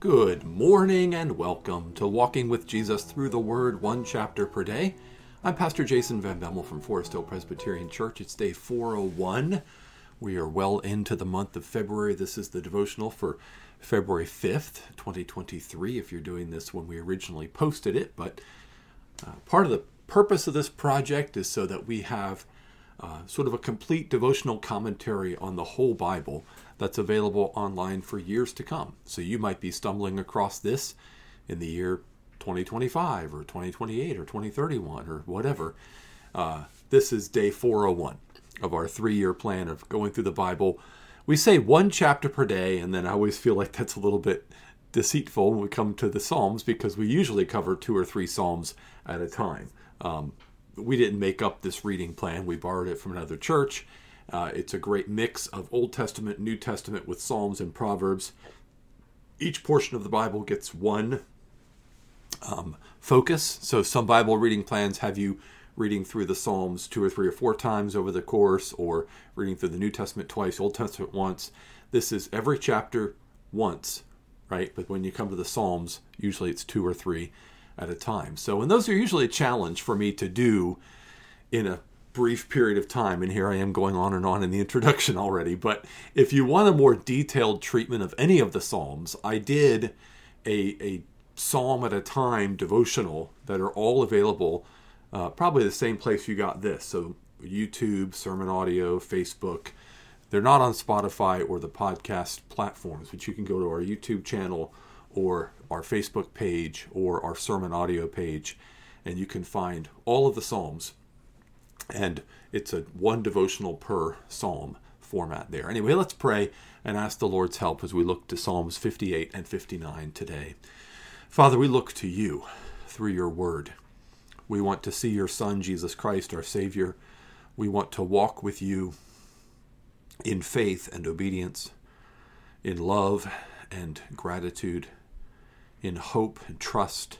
Good morning and welcome to Walking with Jesus Through the Word, one chapter per day. I'm Pastor Jason Van Bemmel from Forest Hill Presbyterian Church. It's day 401. We are well into the month of February. This is the devotional for February 5th, 2023, if you're doing this when we originally posted it. But uh, part of the purpose of this project is so that we have uh, sort of a complete devotional commentary on the whole Bible that's available online for years to come. So you might be stumbling across this in the year 2025 or 2028 or 2031 or whatever. Uh, this is day 401 of our three year plan of going through the Bible. We say one chapter per day, and then I always feel like that's a little bit deceitful when we come to the Psalms because we usually cover two or three Psalms at a time. Um, we didn't make up this reading plan, we borrowed it from another church uh, it's a great mix of Old Testament, New Testament with Psalms and Proverbs. Each portion of the Bible gets one um, focus. So some Bible reading plans have you reading through the Psalms two or three or four times over the course, or reading through the New Testament twice, Old Testament once. This is every chapter once, right? But when you come to the Psalms, usually it's two or three at a time. So, and those are usually a challenge for me to do in a brief period of time, and here I am going on and on in the introduction already. But if you want a more detailed treatment of any of the Psalms, I did a, a psalm at a time devotional that are all available, uh, probably the same place you got this. So, YouTube, Sermon Audio, Facebook. They're not on Spotify or the podcast platforms, but you can go to our YouTube channel or our Facebook page or our Sermon Audio page, and you can find all of the Psalms and it's a one devotional per psalm format there. Anyway, let's pray and ask the Lord's help as we look to Psalms 58 and 59 today. Father, we look to you through your word. We want to see your Son, Jesus Christ, our Savior. We want to walk with you in faith and obedience, in love and gratitude, in hope and trust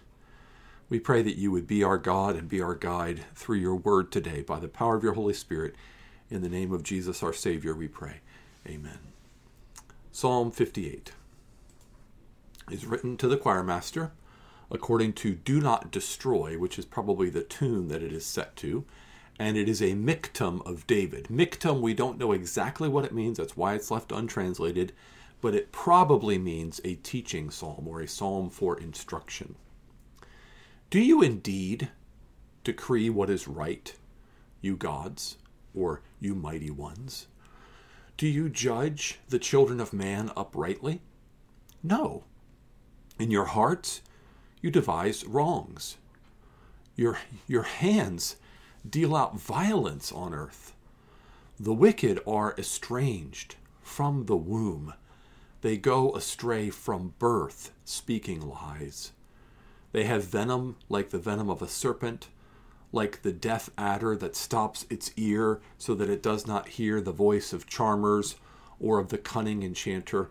we pray that you would be our God and be our guide through your word today by the power of your Holy Spirit. In the name of Jesus, our Savior, we pray. Amen. Psalm 58 is written to the choir master according to Do Not Destroy, which is probably the tune that it is set to. And it is a miktam of David. Miktam, we don't know exactly what it means. That's why it's left untranslated. But it probably means a teaching psalm or a psalm for instruction. Do you indeed decree what is right, you gods, or you mighty ones? Do you judge the children of man uprightly? No. In your hearts, you devise wrongs. Your, your hands deal out violence on earth. The wicked are estranged from the womb. They go astray from birth, speaking lies. They have venom like the venom of a serpent, like the deaf adder that stops its ear so that it does not hear the voice of charmers or of the cunning enchanter.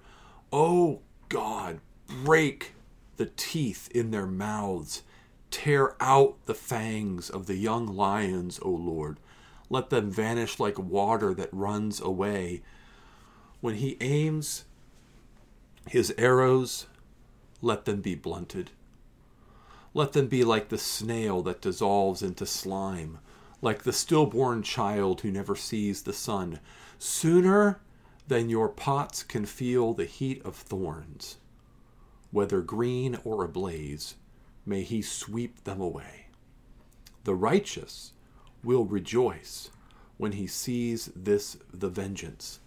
Oh God, break the teeth in their mouths. Tear out the fangs of the young lions, O Lord. Let them vanish like water that runs away. When he aims his arrows, let them be blunted. Let them be like the snail that dissolves into slime, like the stillborn child who never sees the sun. Sooner than your pots can feel the heat of thorns, whether green or ablaze, may he sweep them away. The righteous will rejoice when he sees this the vengeance.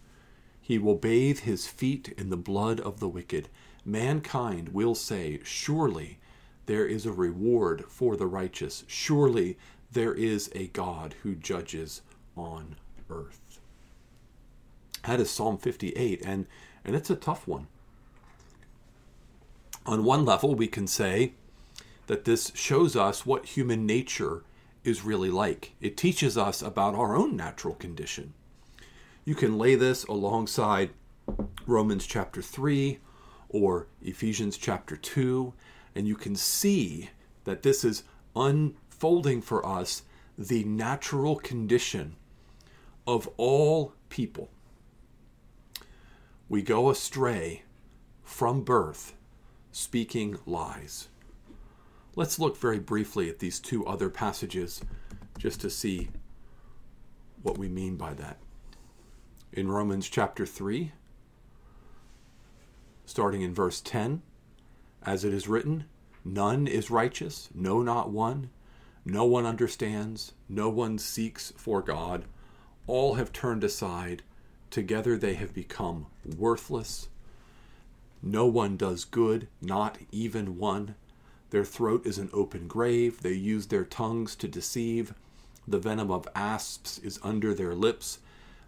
He will bathe his feet in the blood of the wicked. Mankind will say, Surely there is a reward for the righteous. Surely there is a God who judges on earth. That is Psalm 58, and, and it's a tough one. On one level, we can say that this shows us what human nature is really like. It teaches us about our own natural condition. You can lay this alongside Romans chapter 3 or Ephesians chapter 2 and you can see that this is unfolding for us the natural condition of all people. We go astray from birth speaking lies. Let's look very briefly at these two other passages just to see what we mean by that. In Romans chapter 3, starting in verse 10, as it is written, None is righteous, no, not one. No one understands, no one seeks for God. All have turned aside. Together they have become worthless. No one does good, not even one. Their throat is an open grave. They use their tongues to deceive. The venom of asps is under their lips.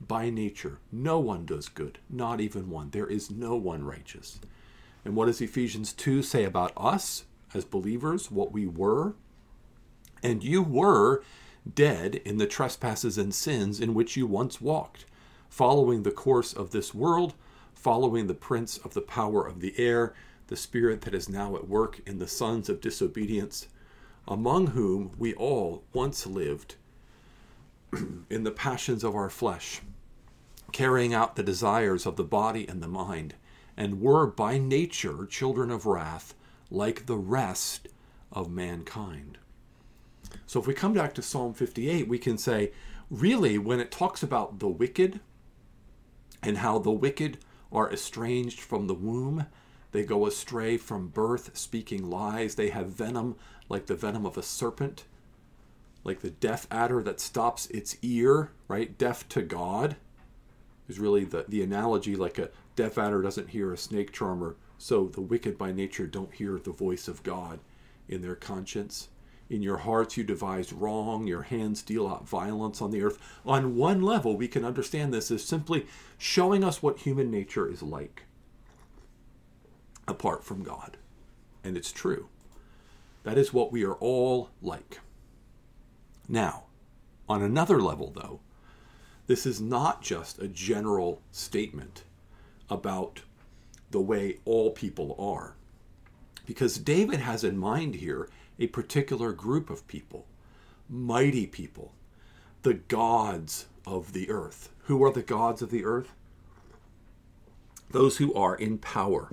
by nature. No one does good, not even one. There is no one righteous. And what does Ephesians 2 say about us as believers, what we were? And you were dead in the trespasses and sins in which you once walked, following the course of this world, following the prince of the power of the air, the spirit that is now at work in the sons of disobedience, among whom we all once lived in the passions of our flesh, carrying out the desires of the body and the mind, and were by nature children of wrath, like the rest of mankind. So if we come back to Psalm 58, we can say, really, when it talks about the wicked and how the wicked are estranged from the womb, they go astray from birth, speaking lies, they have venom like the venom of a serpent, like the deaf adder that stops its ear, right? Deaf to God is really the, the analogy like a deaf adder doesn't hear a snake charmer, so the wicked by nature don't hear the voice of God in their conscience. In your hearts you devise wrong, your hands deal out violence on the earth. On one level, we can understand this as simply showing us what human nature is like apart from God. And it's true. That is what we are all like. Now, on another level, though, this is not just a general statement about the way all people are. Because David has in mind here a particular group of people, mighty people, the gods of the earth. Who are the gods of the earth? Those who are in power,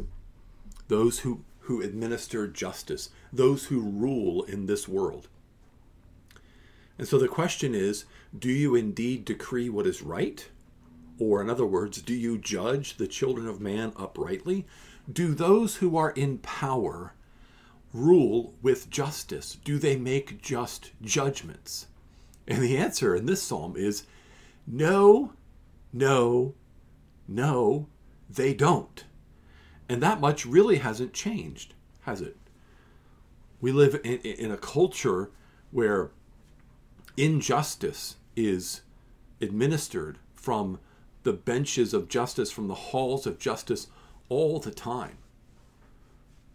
those who, who administer justice, those who rule in this world. And so the question is do you indeed decree what is right? Or, in other words, do you judge the children of man uprightly? Do those who are in power rule with justice? Do they make just judgments? And the answer in this psalm is no, no, no, they don't. And that much really hasn't changed, has it? We live in, in a culture where injustice is administered from the benches of justice, from the halls of justice all the time.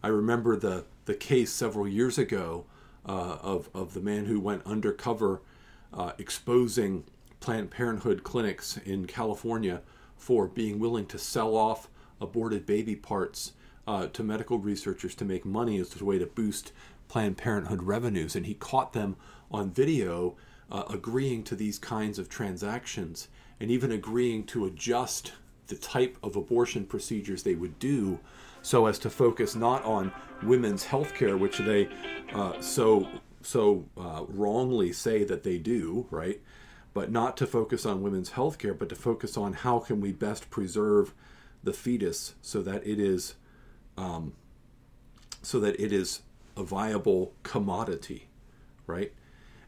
I remember the, the case several years ago uh, of, of the man who went undercover uh, exposing Planned Parenthood clinics in California for being willing to sell off aborted baby parts uh, to medical researchers to make money as a way to boost Planned Parenthood revenues. And he caught them on video uh, agreeing to these kinds of transactions and even agreeing to adjust the type of abortion procedures they would do so as to focus not on women's health care, which they uh, so so uh, wrongly say that they do, right? But not to focus on women's health care, but to focus on how can we best preserve the fetus so that it is um, so that it is a viable commodity, right?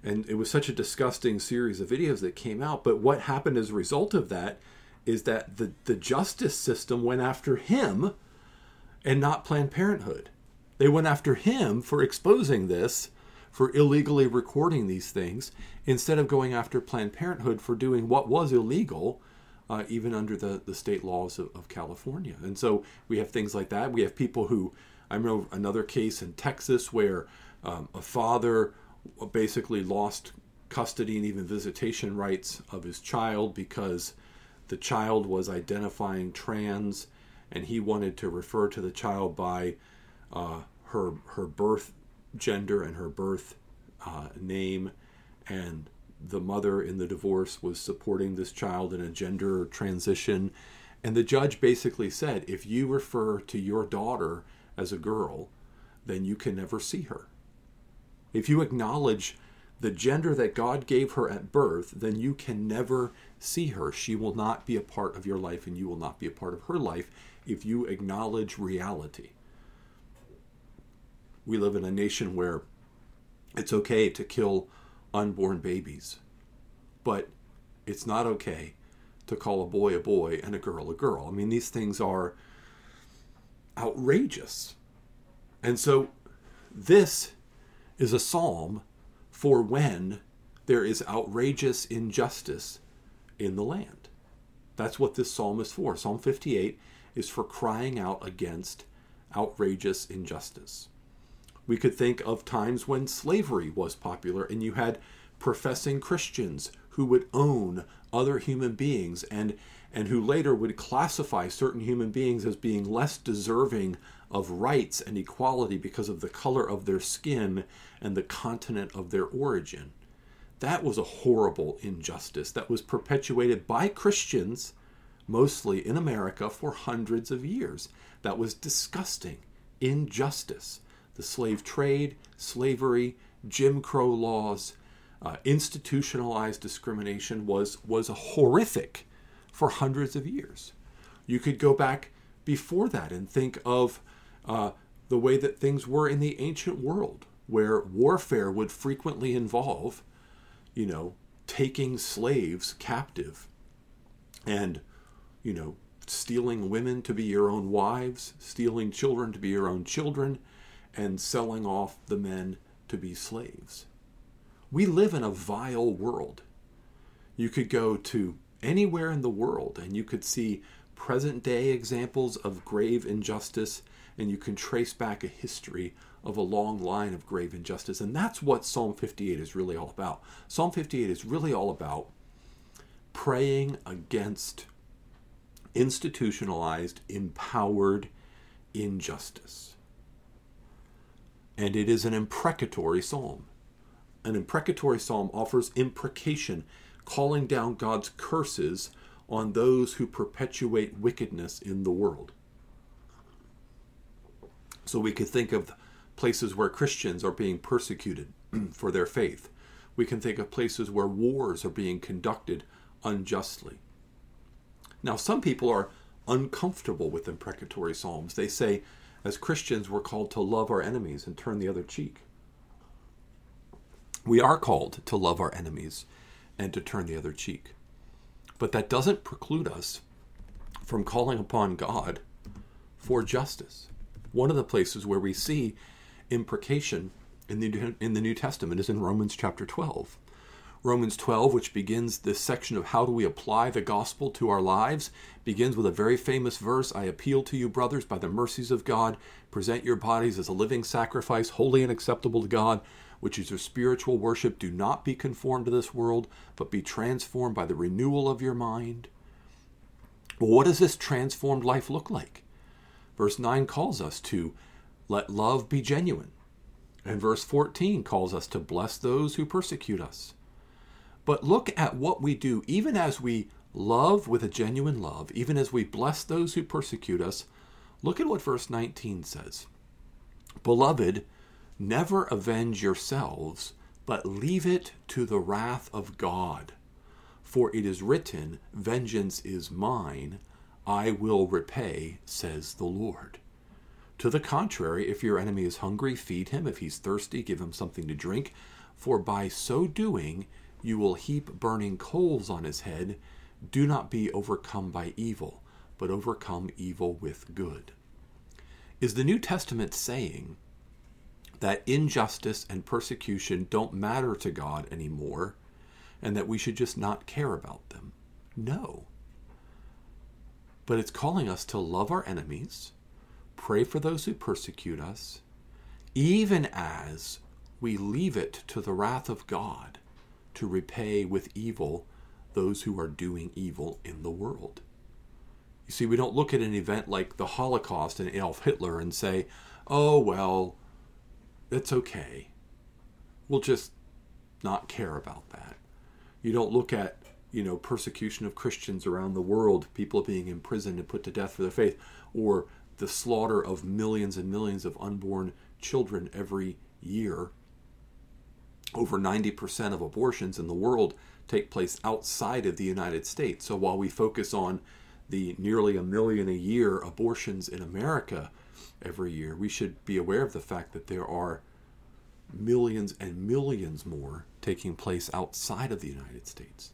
And it was such a disgusting series of videos that came out. But what happened as a result of that is that the, the justice system went after him and not Planned Parenthood. They went after him for exposing this, for illegally recording these things, instead of going after Planned Parenthood for doing what was illegal, uh, even under the, the state laws of, of California. And so we have things like that. We have people who, I remember another case in Texas where um, a father basically lost custody and even visitation rights of his child because the child was identifying trans and he wanted to refer to the child by uh, her her birth gender and her birth uh, name. And the mother in the divorce was supporting this child in a gender transition. And the judge basically said if you refer to your daughter as a girl then you can never see her if you acknowledge the gender that God gave her at birth, then you can never see her. She will not be a part of your life, and you will not be a part of her life if you acknowledge reality. We live in a nation where it's okay to kill unborn babies, but it's not okay to call a boy a boy and a girl a girl. I mean, these things are outrageous. And so, this is a psalm for when there is outrageous injustice in the land. That's what this psalm is for. Psalm 58 is for crying out against outrageous injustice. We could think of times when slavery was popular and you had professing Christians who would own other human beings and and who later would classify certain human beings as being less deserving of rights and equality because of the color of their skin and the continent of their origin. That was a horrible injustice that was perpetuated by Christians, mostly in America, for hundreds of years. That was disgusting injustice. The slave trade, slavery, Jim Crow laws, uh, institutionalized discrimination was, was horrific for hundreds of years. You could go back before that and think of uh, the way that things were in the ancient world, where warfare would frequently involve, you know, taking slaves captive and, you know, stealing women to be your own wives, stealing children to be your own children, and selling off the men to be slaves. We live in a vile world. You could go to anywhere in the world and you could see present day examples of grave injustice and you can trace back a history of a long line of grave injustice. And that's what Psalm 58 is really all about. Psalm 58 is really all about praying against institutionalized, empowered injustice. And it is an imprecatory psalm. An imprecatory psalm offers imprecation calling down God's curses on those who perpetuate wickedness in the world. So we could think of places where Christians are being persecuted for their faith. We can think of places where wars are being conducted unjustly. Now, some people are uncomfortable with imprecatory psalms. They say, as Christians, we're called to love our enemies and turn the other cheek. We are called to love our enemies and to turn the other cheek. But that doesn't preclude us from calling upon God for justice. One of the places where we see imprecation in the, in the New Testament is in Romans chapter 12. Romans 12, which begins this section of how do we apply the gospel to our lives, begins with a very famous verse I appeal to you, brothers, by the mercies of God, present your bodies as a living sacrifice, holy and acceptable to God, which is your spiritual worship. Do not be conformed to this world, but be transformed by the renewal of your mind. Well, what does this transformed life look like? Verse 9 calls us to let love be genuine. And verse 14 calls us to bless those who persecute us. But look at what we do, even as we love with a genuine love, even as we bless those who persecute us. Look at what verse 19 says Beloved, Never avenge yourselves, but leave it to the wrath of God. For it is written, Vengeance is mine, I will repay, says the Lord. To the contrary, if your enemy is hungry, feed him. If he's thirsty, give him something to drink. For by so doing, you will heap burning coals on his head. Do not be overcome by evil, but overcome evil with good. Is the New Testament saying that injustice and persecution don't matter to God anymore and that we should just not care about them. No. But it's calling us to love our enemies, pray for those who persecute us, even as we leave it to the wrath of God to repay with evil those who are doing evil in the world. You see, we don't look at an event like the Holocaust and Adolf Hitler and say, oh, well, it's okay. We'll just not care about that. You don't look at, you know, persecution of Christians around the world, people being imprisoned and put to death for their faith, or the slaughter of millions and millions of unborn children every year. Over 90% of abortions in the world take place outside of the United States. So while we focus on the nearly a million a year abortions in America every year, we should be aware of the fact that there are millions and millions more taking place outside of the United States.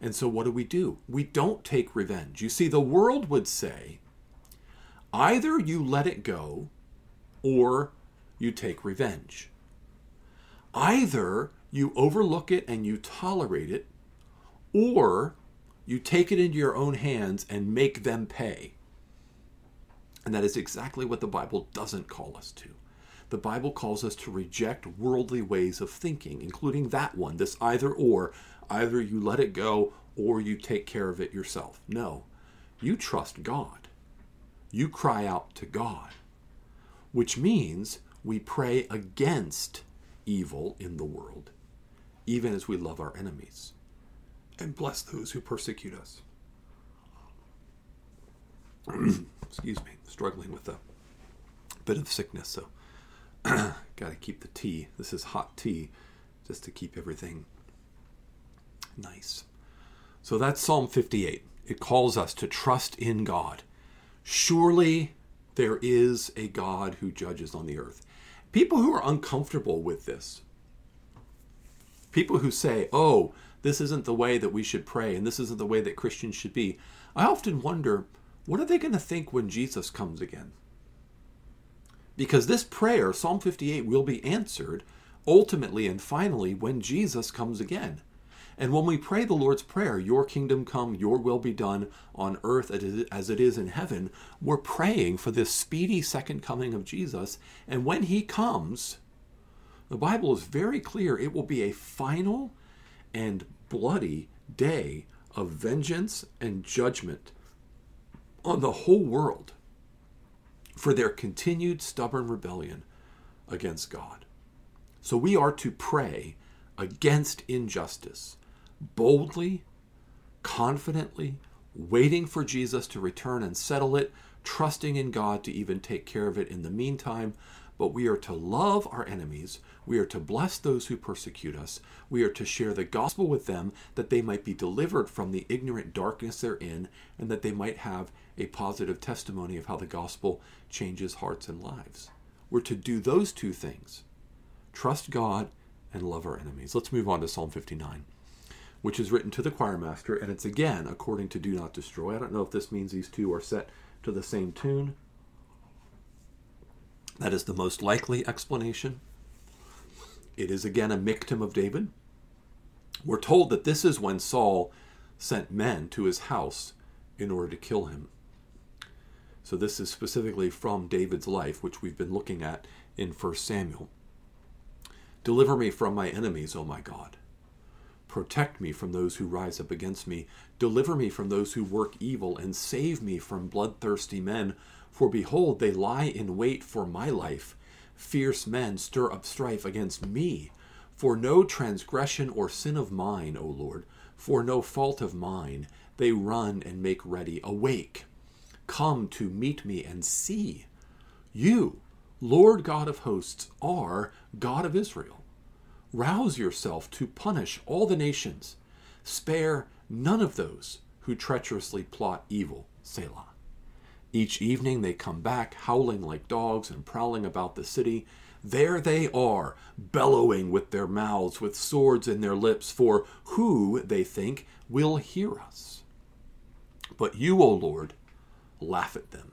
And so, what do we do? We don't take revenge. You see, the world would say either you let it go or you take revenge. Either you overlook it and you tolerate it, or you take it into your own hands and make them pay. And that is exactly what the Bible doesn't call us to. The Bible calls us to reject worldly ways of thinking, including that one, this either or. Either you let it go or you take care of it yourself. No, you trust God. You cry out to God, which means we pray against evil in the world, even as we love our enemies and bless those who persecute us. Excuse me, struggling with a bit of sickness, so got to keep the tea. This is hot tea just to keep everything nice. So that's Psalm 58. It calls us to trust in God. Surely there is a God who judges on the earth. People who are uncomfortable with this, people who say, oh, this isn't the way that we should pray and this isn't the way that Christians should be, I often wonder, what are they going to think when Jesus comes again? Because this prayer, Psalm 58, will be answered ultimately and finally when Jesus comes again. And when we pray the Lord's Prayer, Your kingdom come, Your will be done on earth as it is in heaven, we're praying for this speedy second coming of Jesus. And when He comes, the Bible is very clear it will be a final and bloody day of vengeance and judgment on the whole world for their continued stubborn rebellion against God. So we are to pray against injustice boldly, confidently, waiting for Jesus to return and settle it, trusting in God to even take care of it in the meantime. But we are to love our enemies. We are to bless those who persecute us. We are to share the gospel with them that they might be delivered from the ignorant darkness they're in and that they might have a positive testimony of how the gospel changes hearts and lives. We're to do those two things trust God and love our enemies. Let's move on to Psalm 59 which is written to the choir master, and it's again according to Do Not Destroy. I don't know if this means these two are set to the same tune. That is the most likely explanation. It is again a Michtam of David. We're told that this is when Saul sent men to his house in order to kill him. So this is specifically from David's life, which we've been looking at in 1 Samuel. Deliver me from my enemies, O my God. Protect me from those who rise up against me. Deliver me from those who work evil, and save me from bloodthirsty men. For behold, they lie in wait for my life. Fierce men stir up strife against me. For no transgression or sin of mine, O Lord, for no fault of mine, they run and make ready. Awake, come to meet me and see. You, Lord God of hosts, are God of Israel. Rouse yourself to punish all the nations. Spare none of those who treacherously plot evil. Selah. Each evening they come back, howling like dogs and prowling about the city. There they are, bellowing with their mouths, with swords in their lips, for who, they think, will hear us? But you, O Lord, laugh at them.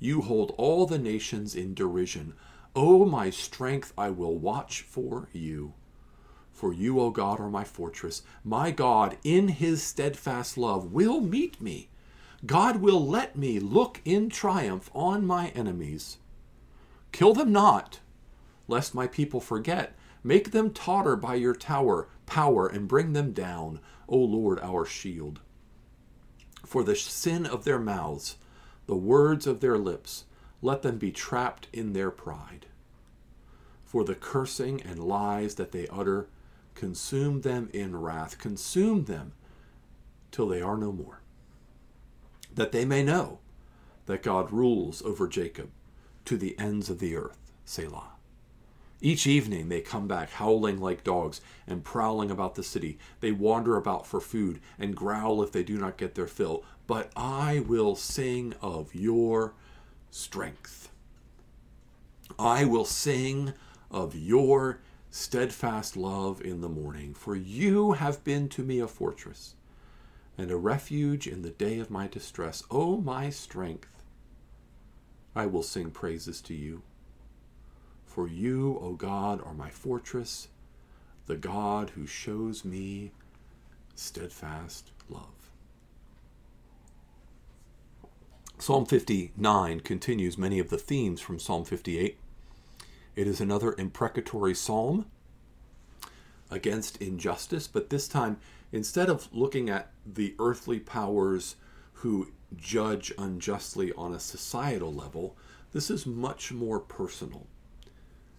You hold all the nations in derision. O my strength, I will watch for you. For you, O God, are my fortress. My God, in his steadfast love, will meet me. God will let me look in triumph on my enemies. Kill them not, lest my people forget. Make them totter by your tower, power, and bring them down, O Lord, our shield. For the sin of their mouths, the words of their lips, let them be trapped in their pride. For the cursing and lies that they utter, consume them in wrath, consume them till they are no more. That they may know that God rules over Jacob to the ends of the earth. Selah. Each evening they come back howling like dogs and prowling about the city. They wander about for food and growl if they do not get their fill. But I will sing of your strength. I will sing of your steadfast love in the morning, for you have been to me a fortress and a refuge in the day of my distress. O oh, my strength, I will sing praises to you. For you, O God, are my fortress, the God who shows me steadfast love. Psalm 59 continues many of the themes from Psalm 58. It is another imprecatory psalm against injustice, but this time, instead of looking at the earthly powers who judge unjustly on a societal level, this is much more personal.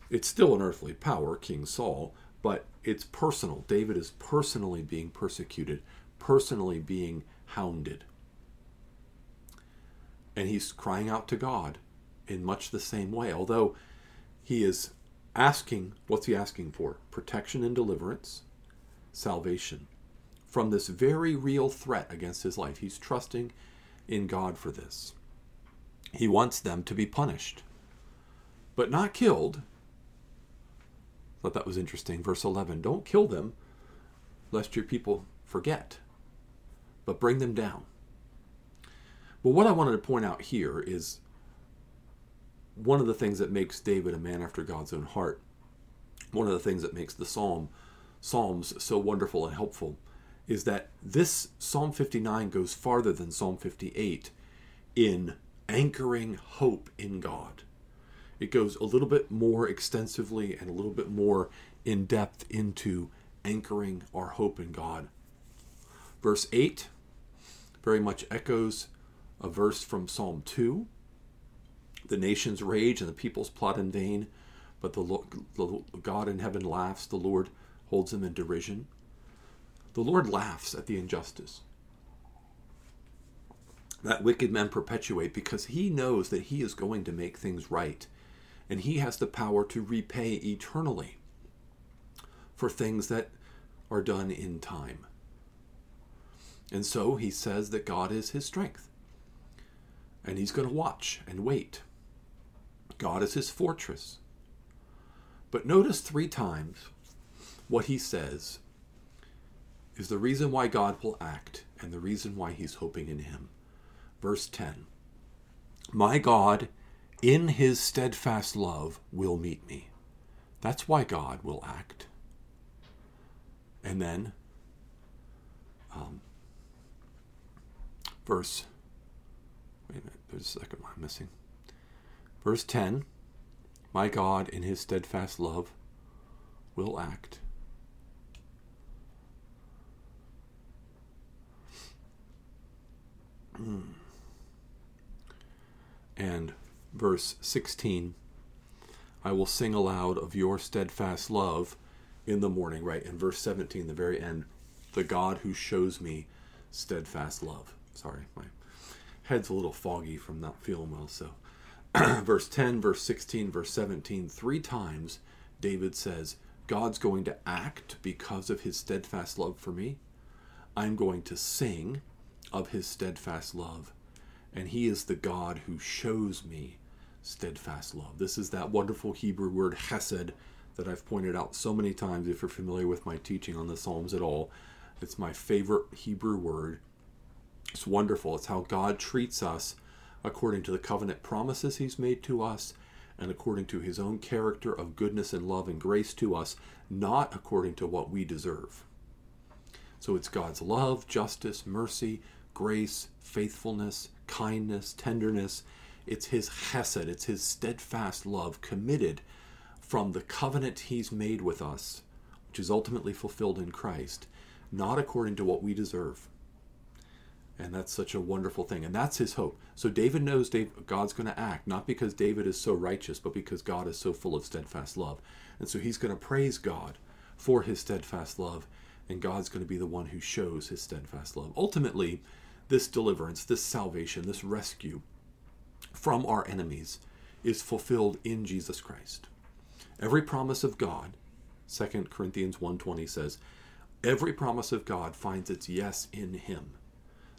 It's still an earthly power, King Saul, but it's personal. David is personally being persecuted, personally being hounded. And he's crying out to God in much the same way, although he is asking what's he asking for? Protection and deliverance, salvation from this very real threat against his life. He's trusting in God for this. He wants them to be punished, but not killed Thought that was interesting. Verse 11 Don't kill them, lest your people forget, but bring them down. But what I wanted to point out here is one of the things that makes David a man after God's own heart. One of the things that makes the psalm psalms so wonderful and helpful is that this Psalm 59 goes farther than Psalm 58 in anchoring hope in God. It goes a little bit more extensively and a little bit more in depth into anchoring our hope in God. Verse 8 very much echoes a verse from Psalm 2. The nations rage and the peoples plot in vain, but the, the God in heaven laughs. The Lord holds them in derision. The Lord laughs at the injustice that wicked men perpetuate because he knows that he is going to make things right and he has the power to repay eternally for things that are done in time. And so he says that God is his strength. And he's going to watch and wait. God is his fortress. But notice three times what he says is the reason why God will act and the reason why he's hoping in him. Verse 10 My God in his steadfast love will meet me. That's why God will act. And then, um, verse, there's a second one missing. Verse 10 My God, in his steadfast love, will act. Hmm. And verse 16 I will sing aloud of your steadfast love in the morning, right? In verse 17, the very end, the God who shows me steadfast love. Sorry, my head's a little foggy from not feeling well. So, verse 10, verse 16, verse 17, three times David says, God's going to act because of his steadfast love for me. I'm going to sing of his steadfast love and he is the God who shows me steadfast love. This is that wonderful Hebrew word chesed that I've pointed out so many times if you're familiar with my teaching on the Psalms at all. It's my favorite Hebrew word. It's wonderful. It's how God treats us according to the covenant promises he's made to us and according to his own character of goodness and love and grace to us, not according to what we deserve. So it's God's love, justice, mercy, grace, faithfulness, kindness, tenderness. It's his chesed, it's his steadfast love committed from the covenant he's made with us, which is ultimately fulfilled in Christ, not according to what we deserve. And that's such a wonderful thing. And that's his hope. So David knows God's going to act, not because David is so righteous, but because God is so full of steadfast love. And so he's going to praise God for his steadfast love. And God's going to be the one who shows his steadfast love. Ultimately, this deliverance, this salvation, this rescue from our enemies is fulfilled in Jesus Christ. Every promise of God, 2 Corinthians 1:20 says, every promise of God finds its yes in him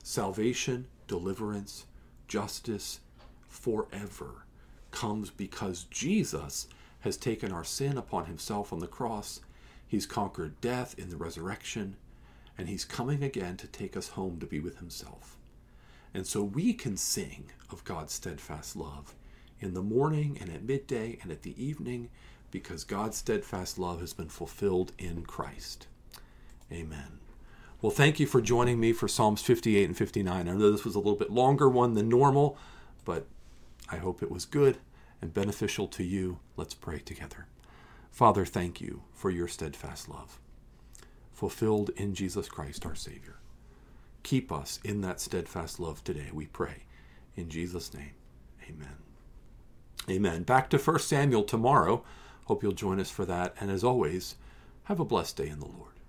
salvation, deliverance, justice forever comes because Jesus has taken our sin upon himself on the cross. He's conquered death in the resurrection, and he's coming again to take us home to be with himself. And so we can sing of God's steadfast love in the morning and at midday and at the evening because God's steadfast love has been fulfilled in Christ. Amen. Well, thank you for joining me for Psalms 58 and 59. I know this was a little bit longer one than normal, but I hope it was good and beneficial to you. Let's pray together. Father, thank you for your steadfast love, fulfilled in Jesus Christ our Savior. Keep us in that steadfast love today, we pray. In Jesus' name, amen. Amen. Back to 1 Samuel tomorrow. Hope you'll join us for that. And as always, have a blessed day in the Lord.